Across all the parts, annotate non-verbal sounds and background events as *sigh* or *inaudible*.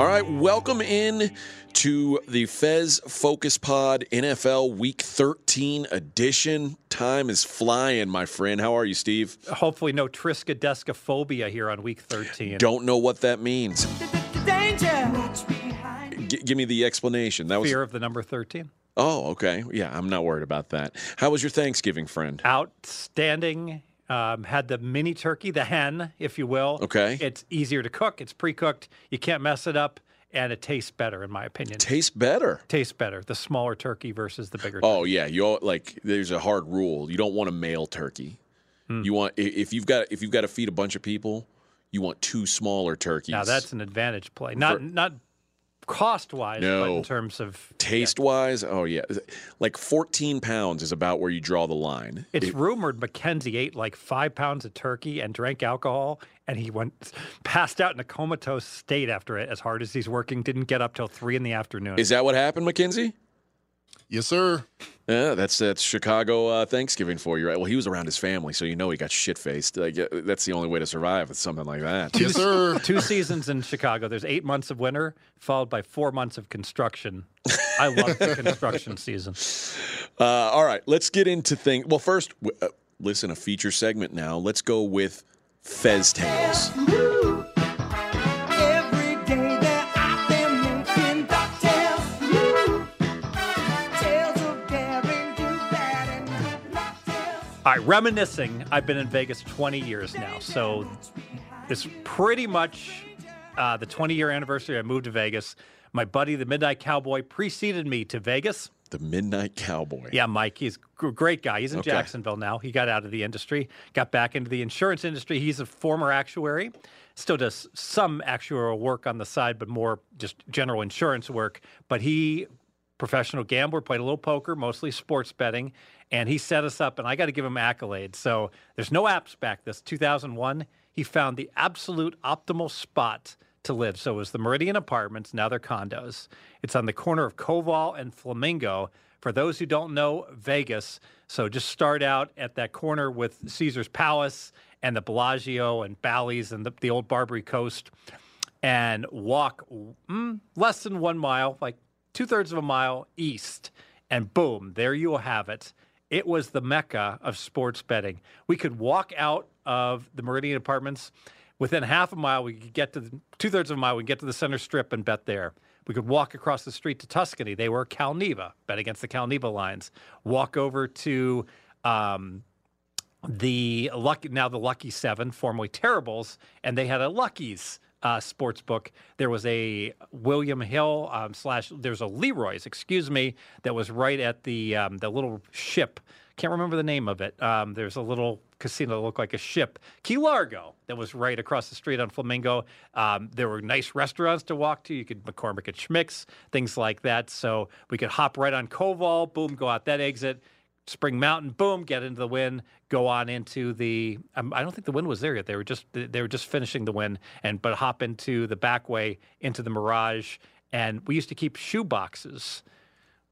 All right, welcome in to the Fez Focus Pod NFL Week 13 edition. Time is flying, my friend. How are you, Steve? Hopefully, no triskaidekaphobia here on week 13. Don't know what that means. G- give me the explanation. That was Fear of the number 13. Oh, okay. Yeah, I'm not worried about that. How was your Thanksgiving, friend? Outstanding. Um, had the mini turkey, the hen, if you will. Okay. It's easier to cook. It's pre-cooked. You can't mess it up, and it tastes better, in my opinion. Tastes better. tastes better. The smaller turkey versus the bigger. Oh yeah, you all, like there's a hard rule. You don't want a male turkey. Hmm. You want if you've got if you've got to feed a bunch of people, you want two smaller turkeys. Now that's an advantage play. Not For- not cost wise, but in terms of taste wise. Oh yeah, like 14 pounds is about where you draw the line. It's It- rumored Mackenzie ate like five pounds of turkey and drank alcohol, and he went *laughs* passed out in a comatose state after it. As hard as he's working, didn't get up till three in the afternoon. is that what happened, Mackenzie? Yes, sir. Yeah, that's that's Chicago uh, Thanksgiving for you, right? Well, he was around his family, so you know he got shit faced. Like uh, that's the only way to survive with something like that. *laughs* Yes, sir. *laughs* Two seasons in Chicago. There's eight months of winter, followed by four months of construction. I love the *laughs* construction season. Uh, all right, let's get into things. Well, first, w- uh, listen, a feature segment now. Let's go with Fez Tales. All right, reminiscing. I've been in Vegas 20 years now, so it's pretty much uh, the 20 year anniversary. I moved to Vegas. My buddy, the Midnight Cowboy, preceded me to Vegas. The Midnight Cowboy. Yeah, Mike, he's a great guy. He's in Okay. Jacksonville now. He got out of the industry, got back into the insurance industry. He's a former actuary, still does some actuarial work on the side, but more just general insurance work. But he, professional gambler, played a little poker, mostly sports betting, and he set us up. And I got to give him accolades. So there's no apps back this 2001. He found the absolute optimal spot to live. So it was the Meridian Apartments, now they're condos. It's on the corner of Koval and Flamingo. For those who don't know Vegas, so just start out at that corner with Caesar's Palace and the Bellagio and Bally's and the, the old Barbary Coast and walk mm, less than one mile, like two thirds of a mile east, and boom, there you will have it. It was the mecca of sports betting. We could walk out of the Meridian Apartments. Within half a mile, we could get to the two thirds of a mile, we could get to the center strip and bet there. We could walk across the street to Tuscany. They were Calneva, bet against the Calneva lines. Walk over to um, the lucky now the Lucky Seven, formerly Terribles, and they had a Lucky's uh, sports book. There was a William Hill um, slash there's a Leroy's, excuse me, that was right at the um, the little ship. Can't remember the name of it. Um, there's a little casino that looked like a ship, Key Largo, that was right across the street on Flamingo. Um, there were nice restaurants to walk to. You could McCormick and Schmick's, things like that. So we could hop right on Koval, boom, go out that exit. Spring Mountain, boom, get into the Wynn, go on into the. Um, I don't think the Wynn was there yet. They were just they were just finishing the Wynn, and but hop into the back way into the Mirage, and we used to keep shoe boxes.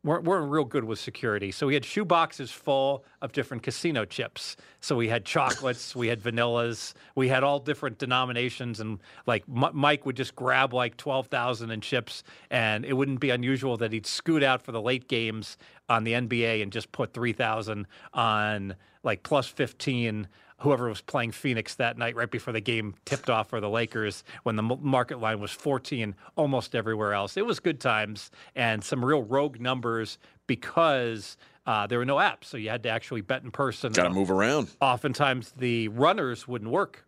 Weren't, weren't real good with security, so we had shoe boxes full of different casino chips. So we had chocolates, we had vanillas, we had all different denominations, and like M- Mike would just grab like twelve thousand in chips, and it wouldn't be unusual that he'd scoot out for the late games on the NBA and just put three thousand on like plus fifteen. Whoever was playing Phoenix that night, right before the game tipped off for the Lakers, when the market line was 14 almost everywhere else. It was good times and some real rogue numbers because uh, there were no apps. So you had to actually bet in person. Got to move around. Oftentimes the runners wouldn't work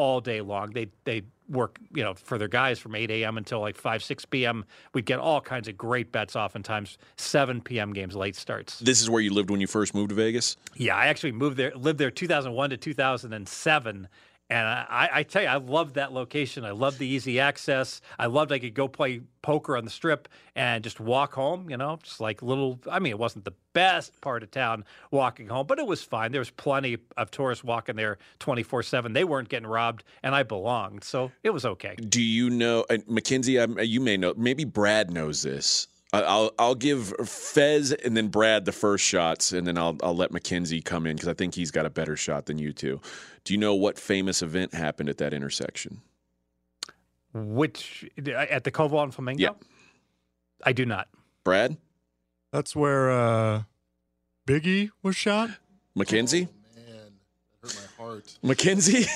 all day long. They they work, you know, for their guys from 8 a.m. until like 5, 6 p.m. We'd get all kinds of great bets. Oftentimes 7 p.m. games, late starts. This is where you lived when you first moved to Vegas. Yeah, I actually moved there, lived there 2001 to 2007. And I, I tell you, I loved that location. I loved the easy access. I loved I could go play poker on the strip and just walk home, you know, just like little. I mean, it wasn't the best part of town walking home, but it was fine. There was plenty of tourists walking there 24 7. They weren't getting robbed, and I belonged. So it was okay. Do you know, Mackenzie? um, You may know. Maybe Brad knows this. I- I'll I'll give Fez and then Brad the first shots, and then I'll I'll let Mackenzie come in because I think he's got a better shot than you two. Do you know what famous event happened at that intersection? Which at the Koval and Flamingo? Yeah. I do not. Brad That's where uh, Biggie was shot. McKenzie Man, that hurt my heart. McKenzie.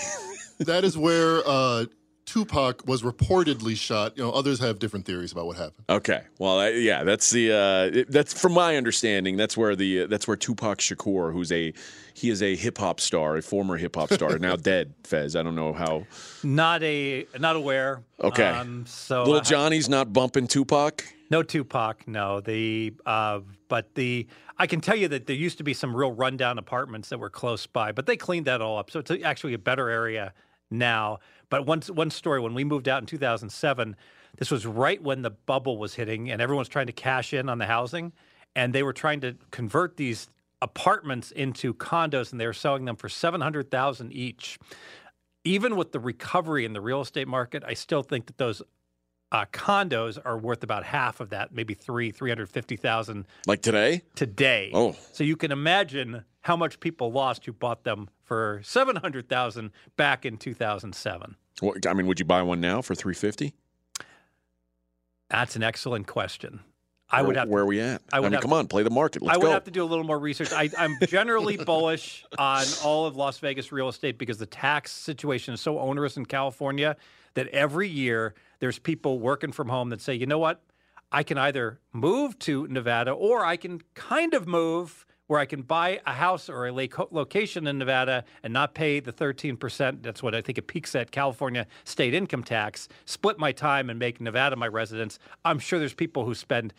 that is where uh, Tupac was reportedly shot. You know, others have different theories about what happened. Okay, well, I, yeah, that's the uh, it- that's from my understanding. That's where the uh, that's where Tupac Shakur, who's a he is a hip hop star, a former hip hop star, now *laughs* dead. Fez, I don't know how. Not a not aware. Okay. Um, so Little I- Johnny's not bumping Tupac. No Tupac, no. The uh, but the I can tell you that there used to be some real rundown apartments that were close by, but they cleaned that all up, so it's actually a better area now. But one one story when we moved out in 2007, this was right when the bubble was hitting, and everyone was trying to cash in on the housing, and they were trying to convert these apartments into condos, and they were selling them for seven hundred thousand each. Even with the recovery in the real estate market, I still think that those uh, condos are worth about half of that, maybe three, three hundred fifty thousand Like today? today. Oh. so you can imagine how much people lost who bought them for seven hundred thousand back in two thousand seven. I mean, would you buy one now for three fifty? That's an excellent question. I would have. Where to, are we at? I would mean, come to- on, play the market. Let's I would go. have to do a little more research. I, I'm generally *laughs* bullish on all of Las Vegas real estate because the tax situation is so onerous in California that every year there's people working from home that say, you know what, I can either move to Nevada or I can kind of move where I can buy a house or a loc- location in Nevada and not pay the 13%. That's what I think it peaks at California state income tax, split my time and make Nevada my residence. I'm sure there's people who spend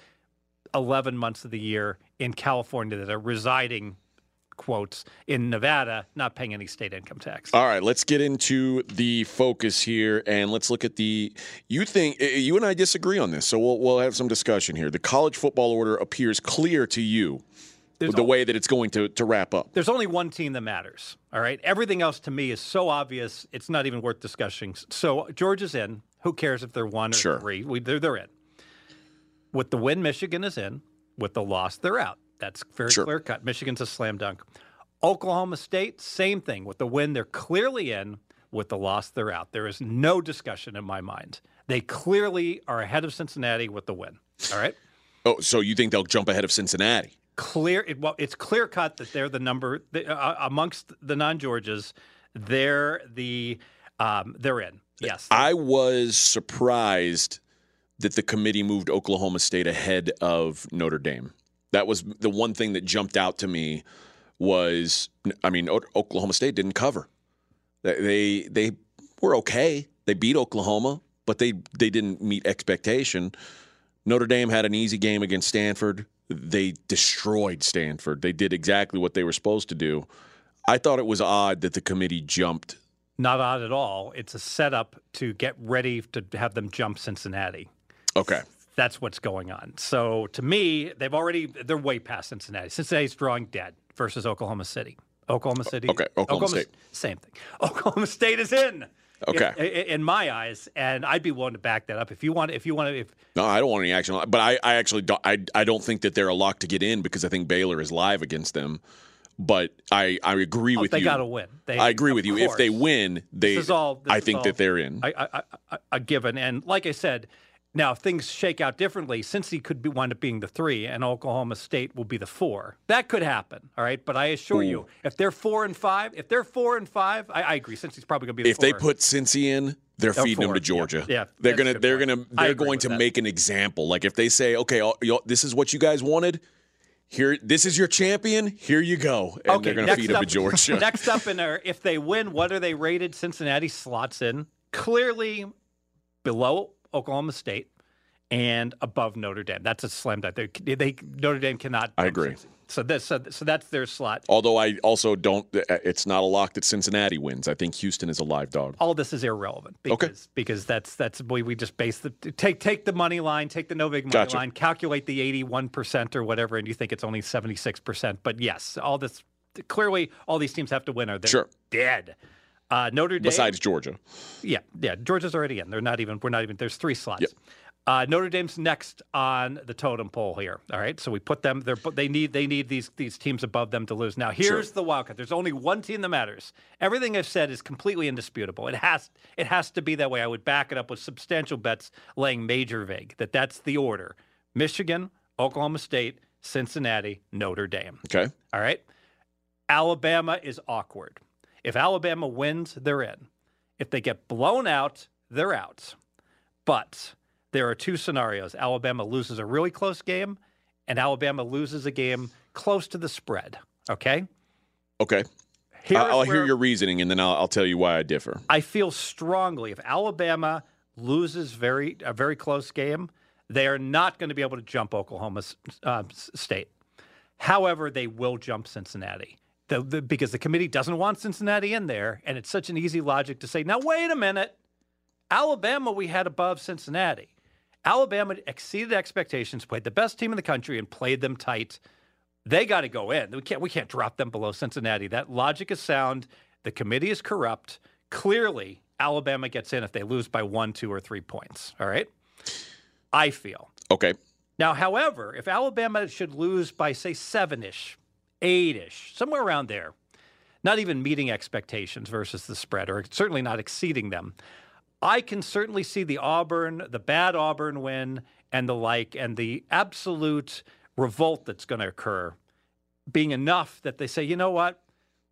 11 months of the year in California that are residing, quotes, in Nevada, not paying any state income tax. All right, let's get into the focus here, and let's look at the. You think eh, you and I disagree on this, so we'll we'll have some discussion here. The college football order appears clear to you, There's the al- way that it's going to to wrap up. There's only one team that matters. All right. Everything else to me is so obvious, it's not even worth discussing. So Georgia's in. Who cares if they're one or Sure. three? We, they're, they're in. With the win, Michigan is in. With the loss, they're out. That's very Sure. clear cut. Michigan's a slam dunk. Oklahoma State, same thing. With the win, they're clearly in. With the loss, they're out. There is no discussion in my mind. They clearly are ahead of Cincinnati with the win. All right. Oh, so you think they'll jump ahead of Cincinnati? clear it, well it's clear cut that they're the number the, uh, amongst the non-georgias they're the um, they're in yes I was surprised that the committee moved Oklahoma State ahead of Notre Dame. That was the one thing that jumped out to me was I mean O- Oklahoma State didn't cover. They they, they were okay. They beat Oklahoma, but they they didn't meet expectation. Notre Dame had an easy game against Stanford. They destroyed Stanford. They did exactly what they were supposed to do. I thought it was odd that the committee jumped not odd at all it's a setup to get ready to have them jump cincinnati Okay. That's what's going on so to me they've already they're way past cincinnati cincinnati's drawing dead versus oklahoma city oklahoma city okay, Oklahoma State. same thing *laughs* oklahoma state is in Okay. in, in- my eyes and i'd be willing to back that up if you want if you want to if No, I don't want any action. But I, I actually don't, I, I don't think that they're a lock to get in because I think Baylor is live against them. But I, I agree oh, with Oh, they you. got to win. They, I agree with you. If they win, they. This is all- I think all- that they're in. I, I, I, a given. And like I said, now if things shake out differently, Cincy could be, wind up being the three, and Oklahoma State will be the four. That could happen. All right, but I assure you, if they're four and five, if they're four and five, I, I agree. Cincy's probably going to be the if they put Cincy in, they're They're feeding them four. to Georgia. Yeah, yeah, they're gonna, they're point. gonna, they're going to that. make an example. Like if they say, okay, all, y'all, this is what you guys wanted. Here, this is your champion. Here you go, and they're going to feed them to up- *laughs* Georgia. next up in our, if they win, what are they rated? Cincinnati slots in clearly below Oklahoma State and above Notre Dame. That's a slam dunk. They, they Notre Dame cannot. I agree. So this, so, so that's their slot. Although I also don't. It's not a lock that Cincinnati wins. I think Houston is a live dog. All this is irrelevant because Okay. because that's that's we, we just base the take take the money line, take the no big money Gotcha. line, calculate the eighty one percent or whatever, and you think it's only seventy six percent. But yes, all this clearly all these teams have to win or they're Sure. dead. Uh, Notre Dame. Besides Georgia, Yeah, yeah. Georgia's already in. They're not even. We're not even. There's three slots. Yep. Uh, Notre Dame's next on the totem pole here. All right, so we put them. They're they need they need these these teams above them to lose. Now here's the wildcard. There's only one team that matters. Everything I've said is completely indisputable. It has it has to be that way. I would back it up with substantial bets laying major vig that that's the order: Michigan, Oklahoma State, Cincinnati, Notre Dame. Okay. All right. Alabama is awkward. If Alabama wins, they're in. If they get blown out, they're out. But there are two scenarios. Alabama loses a really close game, and Alabama loses a game close to the spread. Okay? Okay. Here's I- I'll hear your reasoning, and then I'll, I'll tell you why I differ. I feel strongly if Alabama loses very a very close game, they are not going to be able to jump Oklahoma uh, State. However, they will jump Cincinnati. The, the, because the committee doesn't want Cincinnati in there, and it's such an easy logic to say, now wait a minute, Alabama we had above Cincinnati. Alabama exceeded expectations, played the best team in the country, and played them tight. They got to go in. We can't we can't drop them below Cincinnati. That logic is sound. The committee is corrupt. Clearly, Alabama gets in if they lose by one, two, or three points. All right. I feel. Okay. Now, however, if Alabama should lose by, say, seven ish, eight ish, somewhere around there, not even meeting expectations versus the spread, or certainly not exceeding them, I can certainly see the Auburn, the bad Auburn win, and the like, and the absolute revolt that's going to occur being enough that they say, you know what?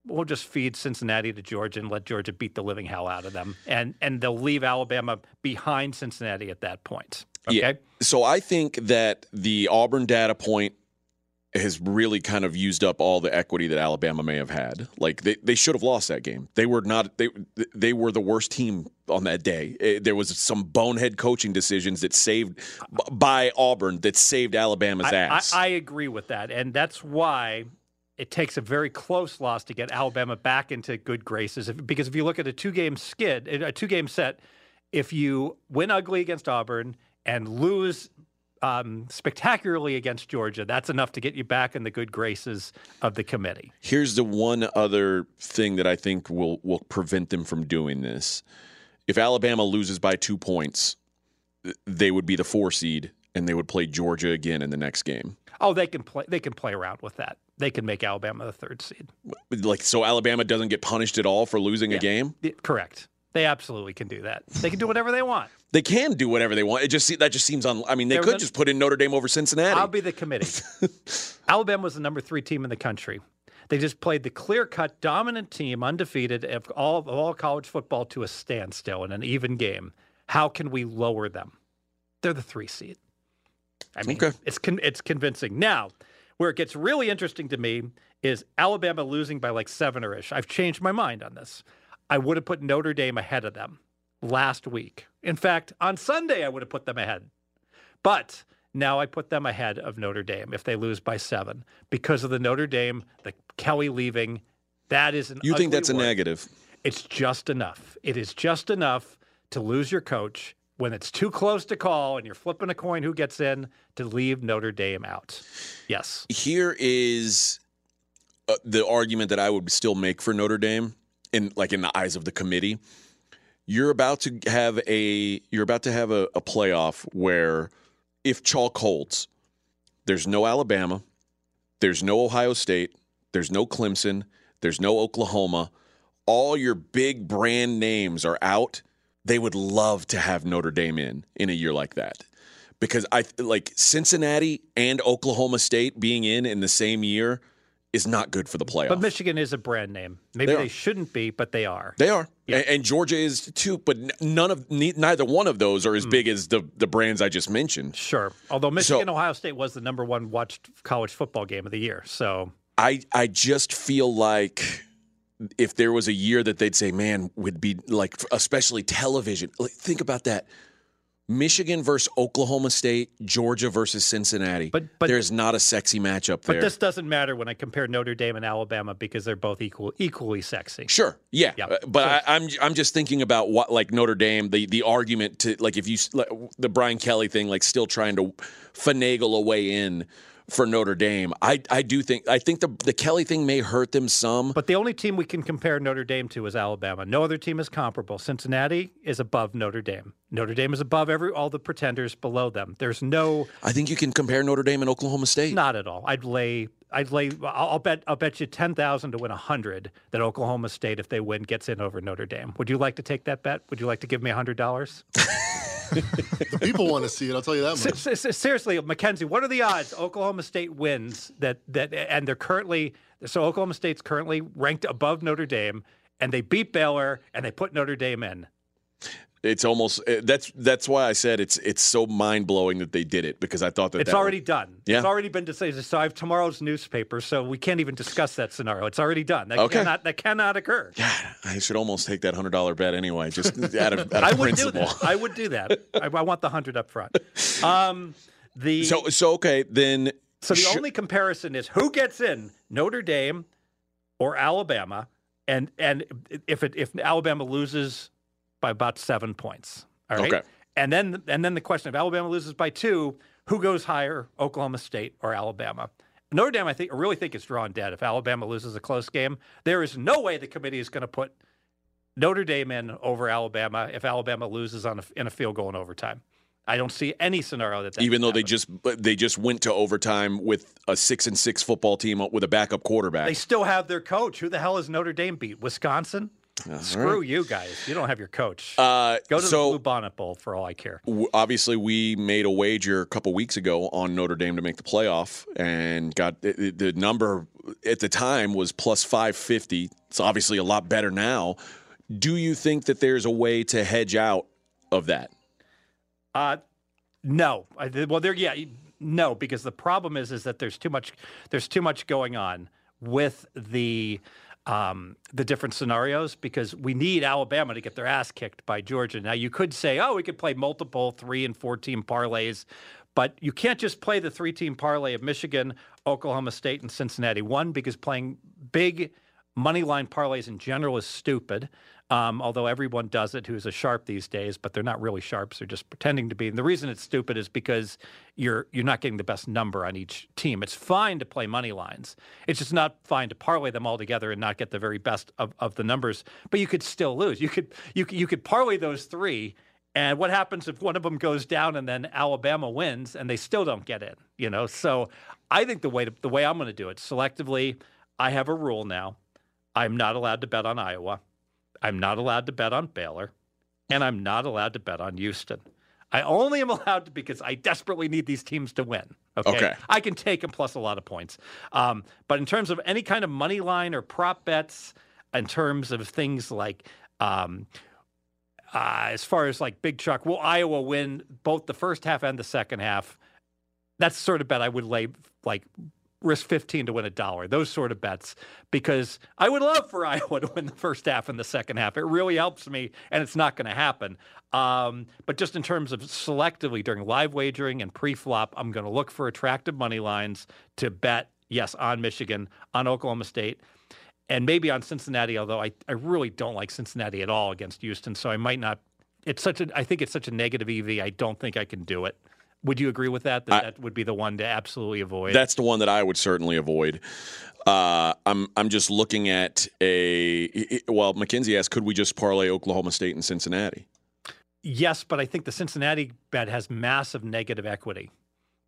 We'll just feed Cincinnati to Georgia and let Georgia beat the living hell out of them, and and they'll leave Alabama behind Cincinnati at that point. Okay. Yeah. So I think that the Auburn data point has really kind of used up all the equity that Alabama may have had. Like they, they should have lost that game. They were not they they were the worst team on that day. Eh, There was some bonehead coaching decisions that saved by Auburn that saved Alabama's I, ass. I, I agree with that, and that's why it takes a very close loss to get Alabama back into good graces. If, because if you look at a two-game skid, a two-game set, if you win ugly against Auburn and lose um, spectacularly against Georgia, that's enough to get you back in the good graces of the committee. Here's the one other thing that I think will will prevent them from doing this. If Alabama loses by two points, they would be the four seed and they would play Georgia again in the next game. Oh, they can play. They can play around with that. They can make Alabama the third seed. Like so Alabama doesn't get punished at all for losing a game? Yeah, Correct. They absolutely can do that. They can do whatever they want. *laughs* They can do whatever they want. It just that just seems on I mean they could just put in Notre Dame over Cincinnati. I'll be the committee. *laughs* Alabama was the number three team in the country. They just played the clear-cut dominant team, undefeated of all of all college football to a standstill in an even game. How can we lower them? They're the three seed. I mean, Okay. it's con- it's convincing. Now, where it gets really interesting to me is Alabama losing by like seven or ish. I've changed my mind on this. I would have put Notre Dame ahead of them last week. In fact, on Sunday I would have put them ahead. But now I put them ahead of Notre Dame if they lose by seven because of the Notre Dame, the Kelly leaving. That is an you think that's a negative? It's just enough. It is just enough to lose your coach when it's too close to call and you're flipping a coin who gets in to leave Notre Dame out. Yes. Here is uh, the argument that I would still make for Notre Dame in like in the eyes of the committee. You're about to have a you're about to have a, a playoff where if chalk holds, there's no Alabama, there's no Ohio State, there's no Clemson, there's no Oklahoma. All your big brand names are out. They would love to have Notre Dame in in a year like that because I like Cincinnati and Oklahoma State being in in the same year is not good for the playoff. But Michigan is a brand name. Maybe They they, shouldn't be, but they are. they are, Yeah. and, and Georgia is too. But none of neither one of those are as hmm. big as the the brands I just mentioned. Sure. Although Michigan Ohio State was the number one watched college football game of the year. So I I just feel like if there was a year that they'd say, man, would be like, especially television. Like, think about that. Michigan versus Oklahoma State, Georgia versus Cincinnati. But- but- there's not a sexy matchup there. but this doesn't matter when I compare Notre Dame and Alabama because they're both equal equally sexy. Sure, yeah, Yeah. Uh, but I, I'm I'm just thinking about what like Notre Dame, the the argument to like if you like, the Brian Kelly thing, like still trying to finagle a way in for Notre Dame. I I do think I think the the Kelly thing may hurt them some. But the only team we can compare Notre Dame to is Alabama. No other team is comparable. Cincinnati is above Notre Dame. Notre Dame is above every all the pretenders below them. There's no I think you can compare Notre Dame and Oklahoma State. not at all. I'd lay I'd lay I'll, I'll bet I'll bet you 10,000 to win 100 that Oklahoma State if they win gets in over Notre Dame. Would you like to take that bet? Would you like to give me $100? *laughs* The people want to see it. I'll tell you that much. Seriously, Mackenzie, what are the odds Oklahoma State wins that that and they're currently so Oklahoma State's currently ranked above Notre Dame and they beat Baylor and they put Notre Dame in. It's almost eh, that's that's why I said it's it's so mind blowing that they did it because I thought that It's that already done. Yeah. It's already been decided. So I have tomorrow's newspaper, so we can't even discuss that scenario. It's already done. That Okay. cannot that cannot occur. Yeah, I should almost take that hundred dollar bet anyway, just *laughs* out of, out of I would principle. do that. I would do that. I, I want the hundred up front. *laughs* Um, the So so okay then. So the sh- only comparison is who gets in, Notre Dame or Alabama, and and if it if Alabama loses by about seven points, all right. Okay. And then and then the question if Alabama loses by two, who goes higher, Oklahoma State or Alabama? Notre Dame, I think, I really think it's drawn dead. If Alabama loses a close game, there is no way the committee is going to put Notre Dame in over Alabama if Alabama loses on a, in a field goal in overtime. I don't see any scenario that, that even though they just they just went to overtime with a six and six football team with a backup quarterback. They still have their coach. Who the hell is Notre Dame beat? Wisconsin? Screw you guys. You don't have your coach. uh, Go to the so Blue Bonnet Bowl for all I care. w- obviously we made a wager a couple weeks ago on Notre Dame to make the playoff and got the, the number at the time was plus 550 it's obviously a lot better now do you think that there's a way to hedge out of that Uh, no. I, well, there. Yeah, no. Because the problem is, is that there's too much. There's too much going on with the um, the different scenarios. Because we need Alabama to get their ass kicked by Georgia. Now you could say, oh, we could play multiple three and four team parlays. But you can't just play the three team parlay of Michigan, Oklahoma State, and Cincinnati. One, because playing big money line parlays in general is stupid. Um, although everyone does it who's a sharp these days, but they're not really sharps; they're just pretending to be. And the reason it's stupid is because you're you're not getting the best number on each team. It's fine to play money lines; it's just not fine to parlay them all together and not get the very best of, of the numbers. But you could still lose. You could you you could parlay those three. And what happens if one of them goes down and then Alabama wins and they still don't get in? You know, so I think the way to, the way I'm going to do it selectively. I have a rule now. I'm not allowed to bet on Iowa. I'm not allowed to bet on Baylor, and I'm not allowed to bet on Houston. I only am allowed to because I desperately need these teams to win. Okay. Okay. I can take them plus a lot of points. Um, but in terms of any kind of money line or prop bets, in terms of things like, um, uh, as far as like Big Chuck, will Iowa win both the first half and the second half? That's the sort of bet I would lay like risk 15 to win a dollar, those sort of bets, because I would love for *laughs* Iowa to win the first half and the second half. It really helps me, and it's not going to happen. Um, but just in terms of selectively during live wagering and pre flop, I'm going to look for attractive money lines to bet, yes, on Michigan, on Oklahoma State. And maybe on Cincinnati, although I, I really don't like Cincinnati at all against Houston, so I might not. It's such a I think it's such a negative EV. I don't think I can do it. Would you agree with that? That I- that would be the one to absolutely avoid. That's the one that I would certainly avoid. Uh, I'm I'm just looking at a well. Mackenzie asked, could we just parlay Oklahoma State and Cincinnati? Yes, but I think the Cincinnati bet has massive negative equity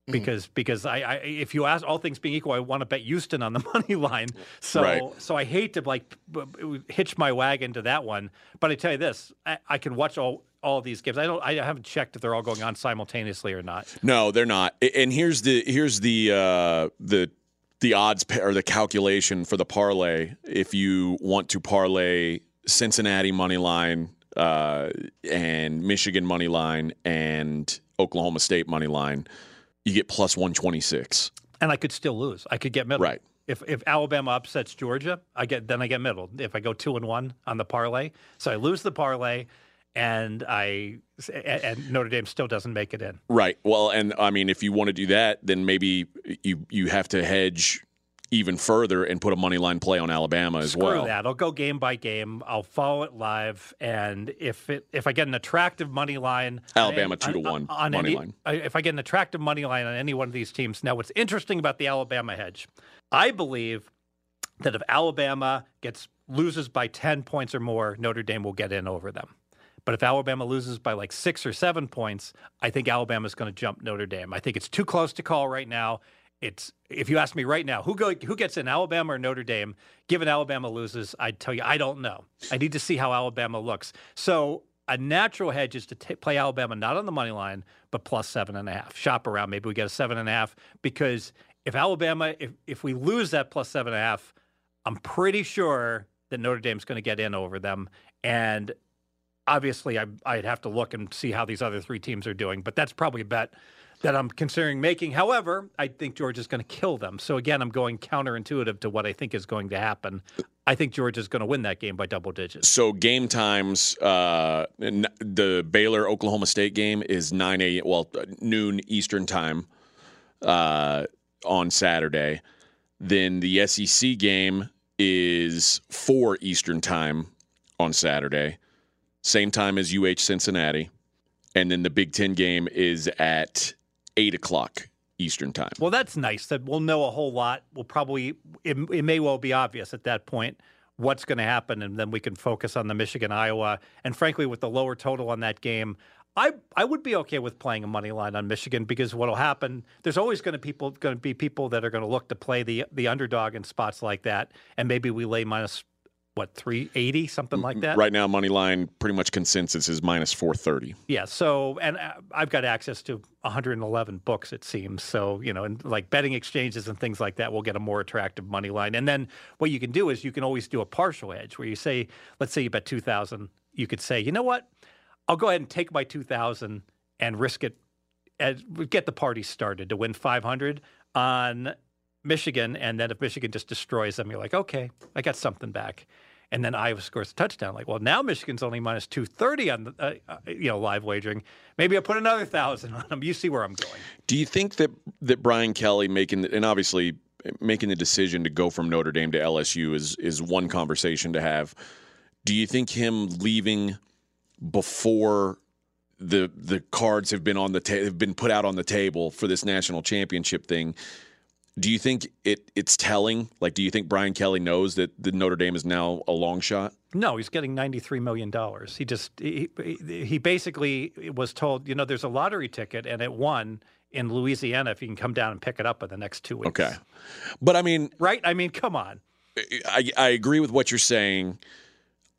because because I, I if you ask all things being equal, I want to bet Houston on the *laughs* money line. So Right. so I hate to like hitch my wagon to that one. But I tell you this, I, I can watch all all these games. I don't I haven't checked if they're all going on simultaneously or not. No, they're not. And here's the here's the uh, the the odds or the calculation for the parlay. If you want to parlay Cincinnati money line uh, and Michigan money line and Oklahoma State money line, you get plus one twenty six. And I could still lose. I could get middle. Right. If if Alabama upsets Georgia, I get then I get middle. If I go two and one on the parlay, so I lose the parlay, and I and and Notre Dame still doesn't make it in. Right. Well, and I mean, if you want to do that, then maybe you you have to hedge even further and put a money line play on Alabama as Screw well. that. I'll go game by game. I'll follow it live, and if it if I get an attractive money line, Alabama on- two to on- one on money any- line. I- If I get an attractive money line on any one of these teams, now what's interesting about the Alabama hedge, I believe that if Alabama gets loses by ten points or more, Notre Dame will get in over them. But if Alabama loses by like six or seven points, I think Alabama's going to jump Notre Dame. I think it's too close to call right now. It's if you ask me right now, who go who gets in Alabama or Notre Dame? Given Alabama loses, I'd tell you I don't know. I need to see how Alabama looks. So a natural hedge is to ta play Alabama not on the money line, but plus seven and a half. Shop around, maybe we get a seven and a half because if Alabama, if if we lose that plus seven and a half, I'm pretty sure that Notre Dame's going to get in over them. And obviously, I, I'd have to look and see how these other three teams are doing, but that's probably a bet that I'm considering making. However, I think George is going to kill them. So again, I'm going counterintuitive to what I think is going to happen. I think George is going to win that game by double digits. So game times, uh, the Baylor Oklahoma State game is nine a well noon Eastern time uh, on Saturday. Then the SEC game is four Eastern time on Saturday, same time as UH Cincinnati, and then the Big Ten game is at eight o'clock Eastern time. Well, that's nice that we'll know a whole lot. We'll probably, it, it may well be obvious at that point what's going to happen, and then we can focus on the Michigan Iowa. And frankly, with the lower total on that game, I I would be okay with playing a money line on Michigan because what'll happen? There's always going to people going to be people that are going to look to play the the underdog in spots like that, and maybe we lay minus what 380 something like that. Right now, money line pretty much consensus is minus four thirty. Yeah. So, and uh, I've got access to 111 books, it seems. So, you know, and like betting exchanges and things like that will get a more attractive money line. And then what you can do is you can always do a partial hedge where you say, let's say you bet 2,000, you could say, you know what? I'll go ahead and take my 2,000 and risk it, and get the party started to win 500 on Michigan. And then if Michigan just destroys them, you're like, okay, I got something back. And then Iowa scores a touchdown. Like, well, now Michigan's only minus 230 on the, uh, uh, you know, live wagering. Maybe I put another thousand on them. You see where I'm going. Do you think that that Brian Kelly making and obviously making the decision to go from Notre Dame to LSU is is one conversation to have. Do you think him leaving before the the cards have been on the ta- have been put out on the table for this national championship thing? Do you think it it's telling? Like, do you think Brian Kelly knows that the Notre Dame is now a long shot? No, he's getting $93 million. He just, he, he basically was told, you know, there's a lottery ticket and it won in Louisiana if you can come down and pick it up in the next two weeks. Okay, but I mean, Right? I mean, come on. I, I agree with what you're saying.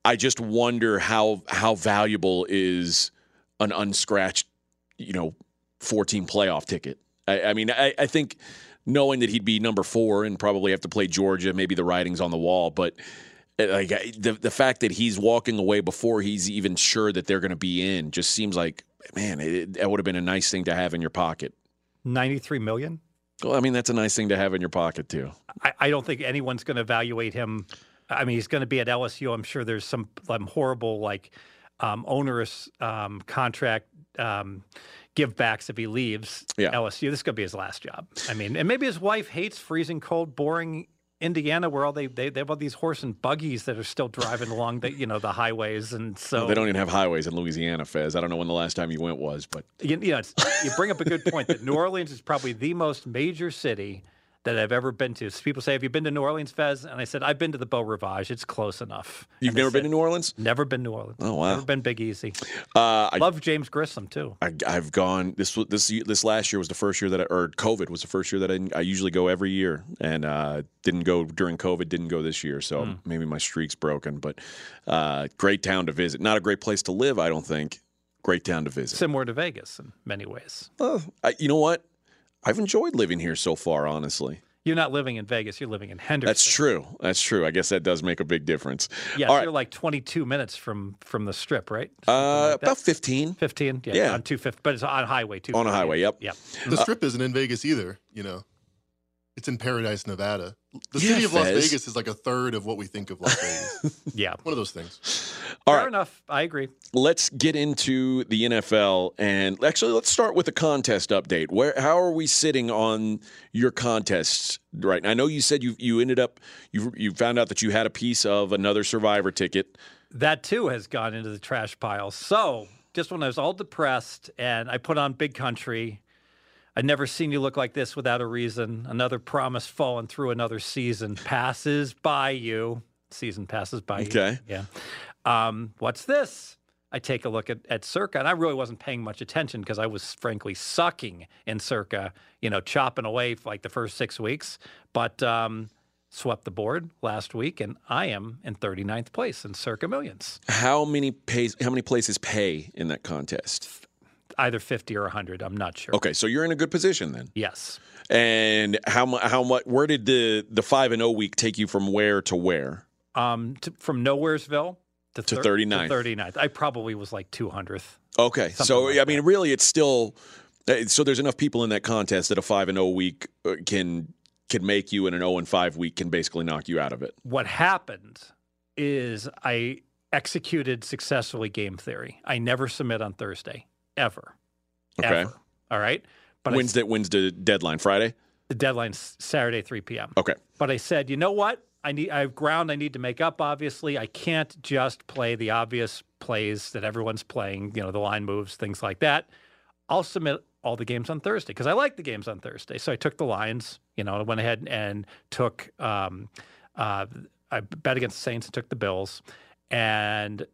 I just wonder how how valuable is an unscratched, you know, 14 playoff ticket. I, I mean, I, I think knowing that he'd be number four and probably have to play Georgia, maybe the writing's on the wall, but uh, like the the fact that he's walking away before he's even sure that they're going to be in just seems like man, it, that would have been a nice thing to have in your pocket. 93 million? Well, I mean, that's a nice thing to have in your pocket too. I, I don't think anyone's going to evaluate him. I mean, he's going to be at LSU. I'm sure there's some, some horrible, like, um, onerous um, contract um, give backs if he leaves Yeah. LSU. This could be his last job. I mean, and maybe his wife hates freezing cold, boring Indiana, where all they, they they have all these horse and buggies that are still driving along the you know the highways, and so They don't even have highways in Louisiana, Fez. I don't know when the last time you went was, but you, you know, it's, you bring up a good point that New Orleans is probably the most major city that I've ever been to. So people say, "Have you been to New Orleans, Fez?" And I said, "I've been to the Beau Rivage. It's close enough." you've And never been to New Orleans. Never been to New Orleans. Oh, wow. Never been Big Easy. Uh, I, Love James Grissom too. I, I've gone. This this this last year was the first year that I, or COVID was the first year that I, I usually go every year, and uh, didn't go during COVID. Didn't go this year, so maybe my streak's broken. But uh, great town to visit. Not a great place to live, I don't think. Great town to visit. Similar to Vegas in many ways. I, you know what? I've enjoyed living here so far. Honestly, You're not living in Vegas. You're living in Henderson. that's true. That's true. I guess that does make a big difference. Yes, All right. you're like 22 minutes from from the Strip, right? Uh, like about fifteen 15. Yeah, yeah. on 250, but it's on highway too. on a highway. Yep. Yep. The strip isn't in Vegas either, you know. It's in Paradise, Nevada. The Yeah, city of Las Vegas is like a third of what we think of Las Vegas. *laughs* Yeah. One of those things. All Fair right. enough. I agree. let's get into the NFL and actually let's start with the contest update. Where how are we sitting on your contests right now? I know you said you you ended up you you found out that you had a piece of another survivor ticket. That too has gone into the trash pile. So just when I was all depressed and I put on Big Country, I'd never seen you look like this without a reason. Another promise falling through another season passes by you. Season passes by you. Okay. Yeah. Um, what's this? I take a look at, at Circa, and I really wasn't paying much attention because I was frankly sucking in Circa, you know, chopping away for like the first six weeks. But um, swept the board last week, and I am in 39th place in Circa Millions. How many pays how many places pay in that contest? Either 50 or 100, I'm not sure. Okay, so you're in a good position then. Yes. And how how much where did the the 5 and 0 week take you from where to where? Um, to, from Nowheresville to, To thir- 39th. To 39th. I probably was like 200th. Okay, so like I mean, really, it's still uh, so. There's enough people in that contest that a five and zero week uh, can can make you, and an zero and five week can basically knock you out of it. what happened is I executed successfully game theory. I never submit on Thursday, ever. Okay. Ever. All right. But I- when's the when's the deadline? Friday. the deadline's Saturday, 3 p.m. Okay. But I said, you know what? I need I have ground I need to make up, obviously. I can't just play the obvious plays that everyone's playing, you know, the line moves, things like that. I'll submit all the games on Thursday because I like the games on Thursday. So I took the lines, you know, I went ahead and took um uh I bet against the Saints and took the Bills. And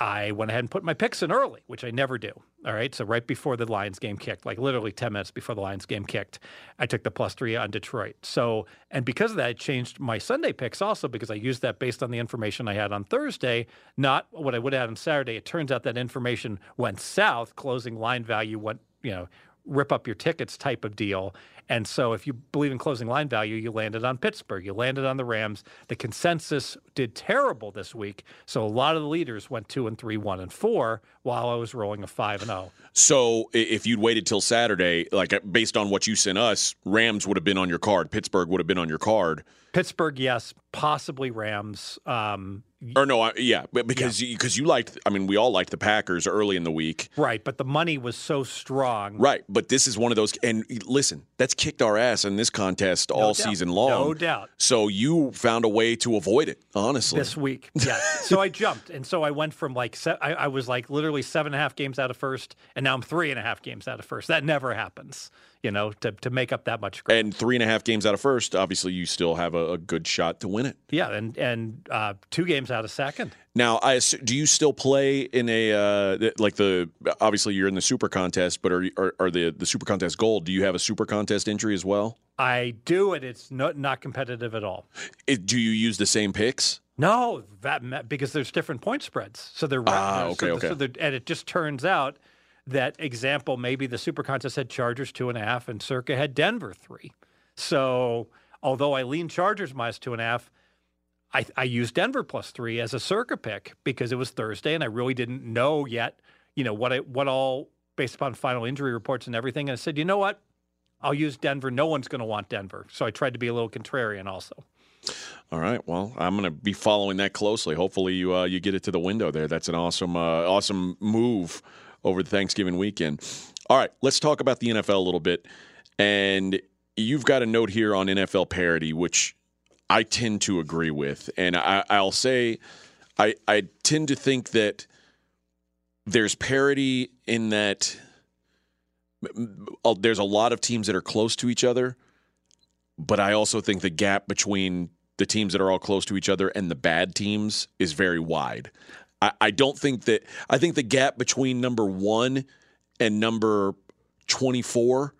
I went ahead and put my picks in early, which I never do. All right. So right before the Lions game kicked, like literally 10 minutes before the Lions game kicked, I took the plus three on Detroit. So, and because of that, I changed my Sunday picks also because I used that based on the information I had on Thursday, not what I would have had on Saturday. It turns out that information went south, closing line value went, you know, rip up your tickets type of deal. And so if you believe in closing line value, you landed on Pittsburgh, you landed on the Rams. The consensus did terrible this week. So a lot of the leaders went two and three, one and four, while I was rolling a five and oh. So if you'd waited till Saturday, like uh, based on what you sent us, Rams would have been on your card. Pittsburgh would have been on your card. Pittsburgh, yes, possibly Rams. Um, Or no, I, yeah, because you because you liked. I mean, we all liked the Packers early in the week. right, but the money was so strong. Right, but this is one of those. And listen, that's kicked our ass in this contest all doubt. season long. No doubt. So you found a way to avoid it, honestly. this week. *laughs* Yes. so I jumped, and so I went from like se- I, I was like literally seven and a half games out of first, and now I'm three and a half games out of first. That never happens, you know, to to make up that much ground. and three and a half games out of first, obviously you still have a, a good shot to win it. yeah, and and uh, two games out of second. Now, I do you still play in a uh, like the obviously you're in the super contest, but are, are are the the super contest gold? Do you have a super contest entry as well? I do it. It's not not competitive at all. It, do you use the same picks? No, that because there's different point spreads. So they're Ah, so okay, the- okay. So they're- and it just turns out that example maybe the super contest had Chargers two and a half and Circa had Denver three. So although I lean Chargers minus two and a half, I, I used Denver plus three as a Circa pick because it was Thursday and I really didn't know yet, you know what I what all based upon final injury reports and everything. And I said, you know what, I'll use Denver. No one's going to want Denver, so I tried to be a little contrarian also. All right. Well, I'm going to be following that closely. Hopefully, you uh, you get it to the window there. That's an awesome uh, awesome move over the Thanksgiving weekend. All right, let's talk about the NFL a little bit. And you've got a note here on NFL parity, which I tend to agree with. And I, I'll say, I I tend to think that there's parity in that there's a lot of teams that are close to each other but I also think the gap between the teams that are all close to each other and the bad teams is very wide. I, I don't think that I think the gap between number one and number twenty four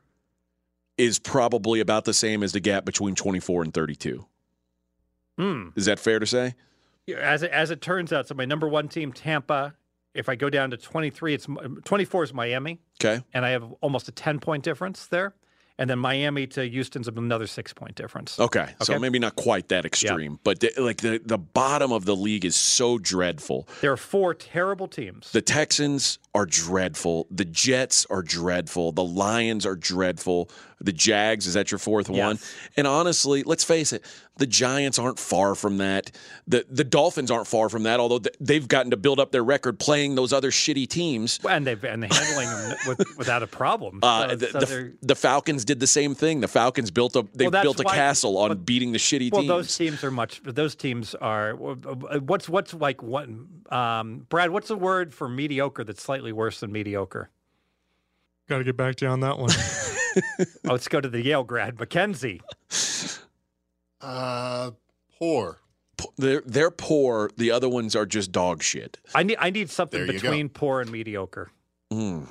is probably about the same as the gap between twenty four and thirty two. Hmm. Is that fair to say? Yeah, as it, as it turns out, so my number one team, Tampa. If I go down to 23, it's 24 is Miami, Okay. and I have almost a 10 point difference there. And then Miami to Houston's another six point difference. Okay. So Okay. maybe not quite that extreme, but the, like the, the bottom of the league is so dreadful. There are four terrible teams. The Texans are dreadful. The Jets are dreadful. The Lions are dreadful. The Jags is that your fourth one? And honestly, let's face it, the Giants aren't far from that. The the Dolphins aren't far from that. Although they've gotten to build up their record playing those other shitty teams. and they've and they're handling them with, without a problem. Uh, So- the, so the, the Falcons did the same thing. The Falcons built up they Well, built a why- castle on but- beating the shitty well, teams. those teams are much. Those teams are. What's what's like what? Um, Brad, what's the word for mediocre that's slightly worse than mediocre? Got to get back to you on that one. *laughs* Oh, let's go to the Yale grad, Mackenzie. Uh, poor. they're they're poor. The other ones are just dog shit. I need I need something There you go. between poor and mediocre. Mm.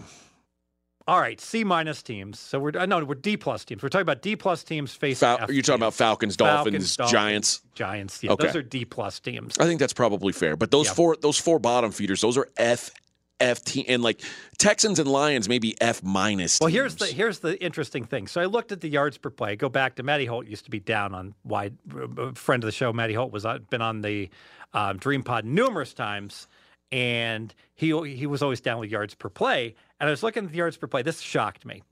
All right, C minus teams. So we're uh, no, we're D plus teams. We're talking about D plus teams facing. Fal- F you're talking about. Falcons, Dolphins, Falcons, Dolphins, Giants. Giants. Yeah, Okay. those are D plus teams. I think that's probably fair. But those Yeah. four those four bottom feeders, those are F F team and like Texans and Lions maybe F minus. Well, here's the here's the interesting thing. So I looked at the yards per play. Go back to Matty Holt used to be down on wide. A friend of the show, Matty Holt was on, been on the um, Dream Pod numerous times, and he he was always down with yards per play. And I was looking at the yards per play. This shocked me.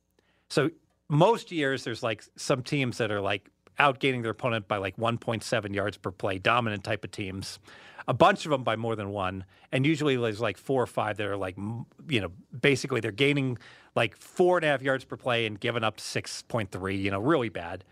So most years there's like some teams that are like outgaining their opponent by like 1.7 yards per play, dominant type of teams. A bunch of them by more than one, and usually there's like four or five that are like, you know, basically they're gaining like four and a half yards per play and giving up 6.3, you know, really bad.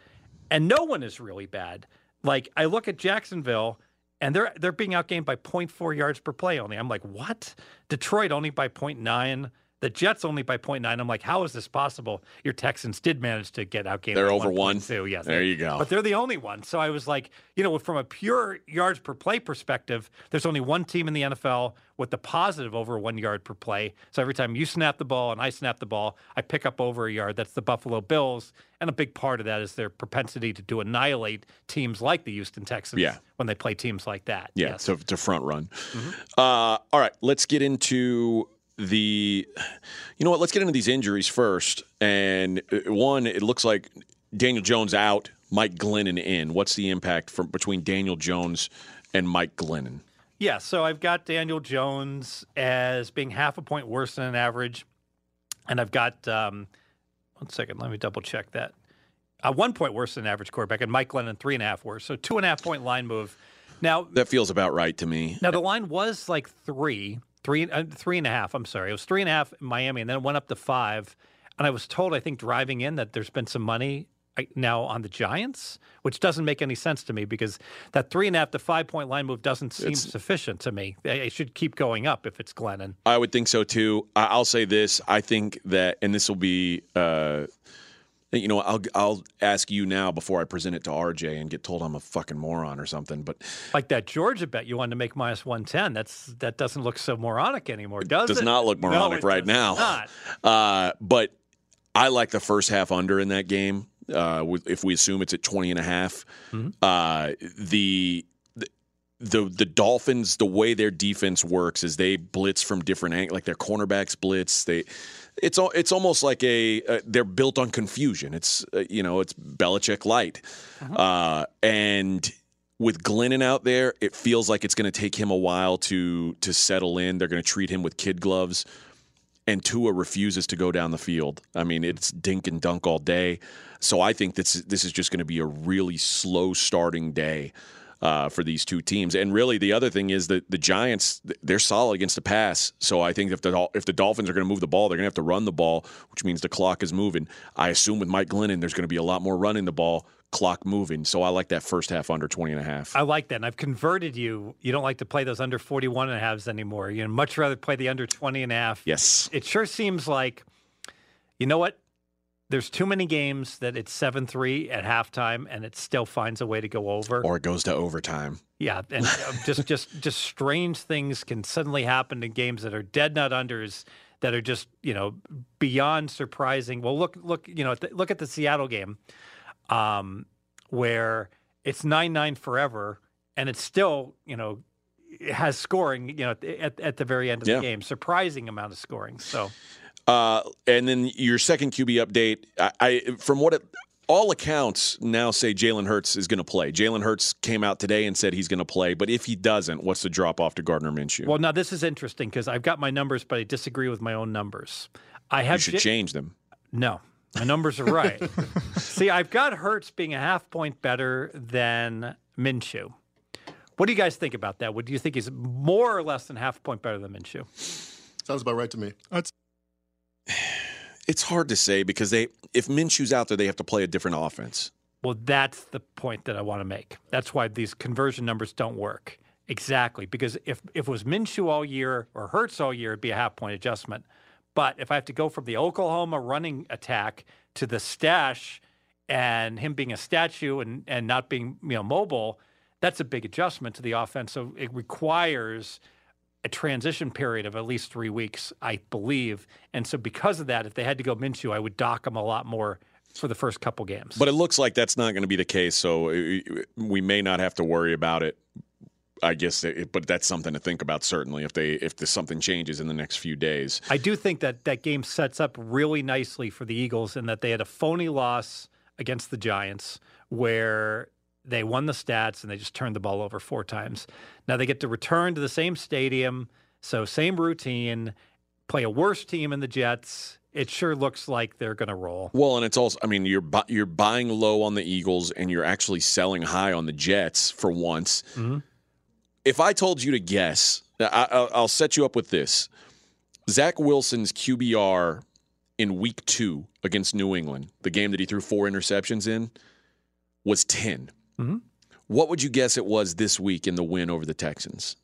And no one is really bad. Like I look at Jacksonville, and they're they're being outgained by 0.4 yards per play only. I'm like, what? Detroit only by 0.9. The Jets only by 0.9. I'm like, how is this possible? Your Texans did manage to get outgained. They're over one? 1.2, Yes. There you go. But they're the only one. So I was like, you know, from a pure yards per play perspective, there's only one team in the NFL with the positive over one yard per play. So every time you snap the ball and I snap the ball, I pick up over a yard. That's the Buffalo Bills. And a big part of that is their propensity to, to annihilate teams like the Houston Texans Yeah. when they play teams like that. Yeah, Yes. to, to front run. Mm-hmm. Uh, all right, let's get into the. You know what? Let's get into these injuries first. And uh, one, it looks like Daniel Jones out, Mike Glennon in. What's the impact from between Daniel Jones and Mike Glennon? Yeah, so I've got Daniel Jones as being half a point worse than an average, and I've got um, one second. Let me double check that. Uh, one point worse than an average quarterback, and Mike Glennon three and a half worse. So two and a half point line move. Now, That feels about right to me. now the line was like three, three, uh, three and a half. I'm sorry, it was three and a half in Miami, and then it went up to five. And I was told, I think, driving in that there's been some money now on the Giants, which doesn't make any sense to me because that three and a half to five point line move doesn't seem It's- sufficient to me. It it should keep going up if it's Glennon. I would think so too. I- I'll say this: I think that, and this will be, uh, you know, I'll I'll ask you now before I present it to RJ and get told I'm a fucking moron or something. But Like that Georgia bet you wanted to make minus one ten. That's that doesn't look so moronic anymore, does does it? Does not look No, moronic it right now. Not. Uh, but I like the first half under in that game. Uh, if we assume it's at 20 and a half. Mm-hmm. uh, the, the the the Dolphins, the way their defense works is they blitz from different angles, like their cornerbacks blitz. They, it's it's almost like a uh, they're built on confusion. It's uh, you know it's Belichick light, uh, and with Glennon out there, it feels like it's going to take him a while to to settle in. They're going to treat him with kid gloves and Tua refuses to go down the field. I mean, it's dink and dunk all day. So I think this this is just going to be a really slow starting day uh, for these two teams. And really, the other thing is that the Giants they're solid against the pass. So I think if the if the Dolphins are going to move the ball, they're going to have to run the ball, which means the clock is moving. I assume with Mike Glennon, there's going to be a lot more running the ball, clock moving. So I like that first half under 20 and a half. I like that. And I've converted you. You don't like to play those under 41 and a halves anymore. You'd much rather play the under 20 and a half. yes. It sure seems like, you know what? There's too many games that it's 7 3 at halftime and it still finds a way to go over. Or it goes to overtime. Yeah, and uh, *laughs* just just just strange things can suddenly happen in games that are dead nut unders that are just you know beyond surprising. Well, look look you know at the, look at the Seattle game, um, where it's nine nine forever, and it's still you know has scoring you know at, the- at, at the very end of Yeah. the game, surprising amount of scoring. So Uh, and then your second QB update, I, I from what it, all accounts now say Jalen Hurts is going to play. Jalen Hurts came out today and said he's going to play, but if he doesn't, what's the drop off to Gardner Minshew? well, now this is interesting because I've got my numbers, but I disagree with my own numbers. I you have should Ja- change them. No, My numbers are right. *laughs* See, I've got Hurts being a half point better than Minshew. What do you guys think about that? Would you think he's more or less than half a point better than Minshew? Sounds about right to me. That's It's hard to say because they if Minshew's out there, they have to play a different offense. Well, that's the point that I want to make. That's why these conversion numbers don't work. Exactly. Because if, if it was Minshew all year or Hurts all year, it'd be a half point adjustment. But if I have to go from the Oklahoma running attack to the stash and him being a statue and, and not being you know mobile, that's a big adjustment to the offense. So it requires a transition period of at least three weeks, I believe. And so because of that, if they had to go Minshew, I would dock him a lot more for the first couple games. But it looks like that's not going to be the case, so uh, we may not have to worry about it. I guess, it, but that's something to think about certainly if they if something changes in the next few days. I do think that that game sets up really nicely for the Eagles in that they had a phony loss against the Giants where they won the stats and they just turned the ball over four times. Now they get to return to the same stadium, so same routine, play a worse team in the Jets. It sure looks like they're going to roll. Well, and it's also, I mean, you're bu- you're buying low on the Eagles and you're actually selling high on the Jets for once. Mm-hmm. If I told you to guess, I, I'll, I'll set you up with this: Zach Wilson's QBR in Week Two against New England, the game that he threw four interceptions in, was 10 Mhm. What would you guess it was this week in the win over the Texans?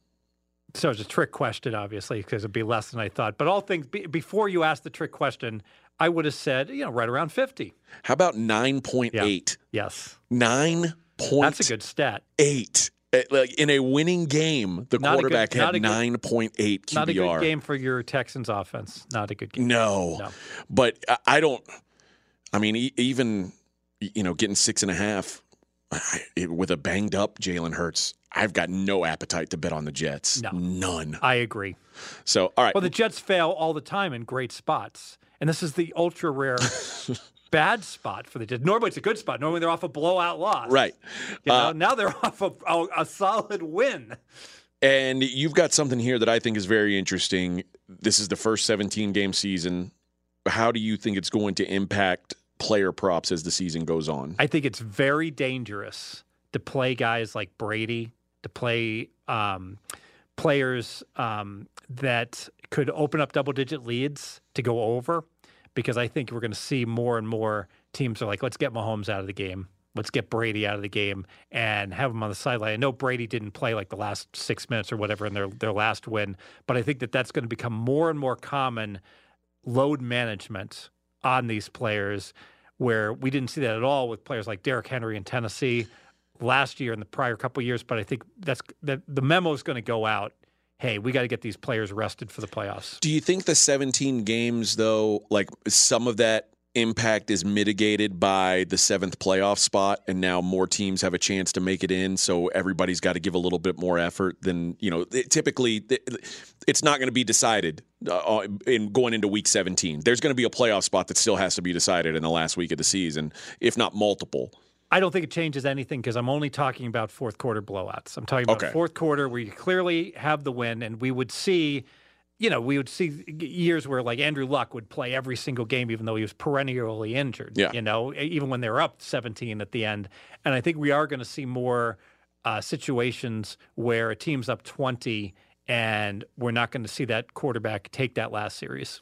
So it's a trick question, obviously, because it'd be less than I thought. But all things be, before you asked the trick question, I would have said, you know, right around 50. How about nine point eight? Yes. Nine point That's a good stat. eight. Uh, Like in a winning game, the Not a good- quarterback had nine point eight QBR. Not a good game for your Texans offense. Not a good game. No. No. but I- don't. I mean, even you know, getting six and a half I, it, with a banged up Jalen Hurts, I've got no appetite to bet on the Jets. No. None. I agree. So, all right. Well, the Jets fail all the time in great spots. And this is the ultra rare *laughs* bad spot for the Jets. Normally it's a good spot. Normally they're off a blowout loss. right. You know, Uh, now they're *laughs* off a, a, a solid win. And you've got something here that I think is very interesting. This is the first 17 game season. How do you think it's going to impact player props as the season goes on? I think it's very dangerous to play guys like Brady, to play um, players um, that could open up double digit leads to go over, because I think we're going to see more and more teams are like, let's get Mahomes out of the game. Let's get Brady out of the game and have him on the sideline. I know Brady didn't play like the last six minutes or whatever in their, their last win, but I think that that's going to become more and more common load management on these players where we didn't see that at all with players like Derrick Henry in Tennessee last year and the prior couple years. But I think that's that the memo is going to go out. Hey, we got to get these players rested for the playoffs. Do you think the 17 games, though, like some of that impact is mitigated by the seventh playoff spot, and now more teams have a chance to make it in? So everybody's got to give a little bit more effort than, you know, it- typically it- it's not going to be decided uh, in going into week 17. There's going to be a playoff spot that still has to be decided in the last week of the season, if not multiple. I don't think it changes anything because I'm only talking about fourth quarter blowouts. I'm talking about Okay. fourth quarter where you clearly have the win, and we would see, you know, we would see years where like Andrew Luck would play every single game, even though he was perennially injured. Yeah. You know, even when they were up 17 at the end. And I think we are going to see more uh, situations where a team's up 20 and we're not going to see that quarterback take that last series.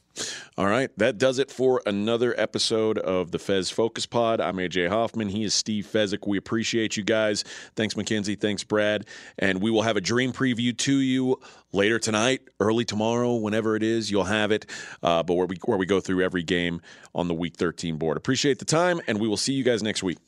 All right, that does it for another episode of the Fez Focus Pod. I'm AJ Hoffman. He is Steve Fezzik. We appreciate you guys. Thanks, Mackenzie. Thanks, Brad. And we will have a dream preview to you later tonight, early tomorrow, whenever it is. You'll have it. Uh, but where we where we go through every game on the Week 13 board. Appreciate the time, and we will see you guys next week.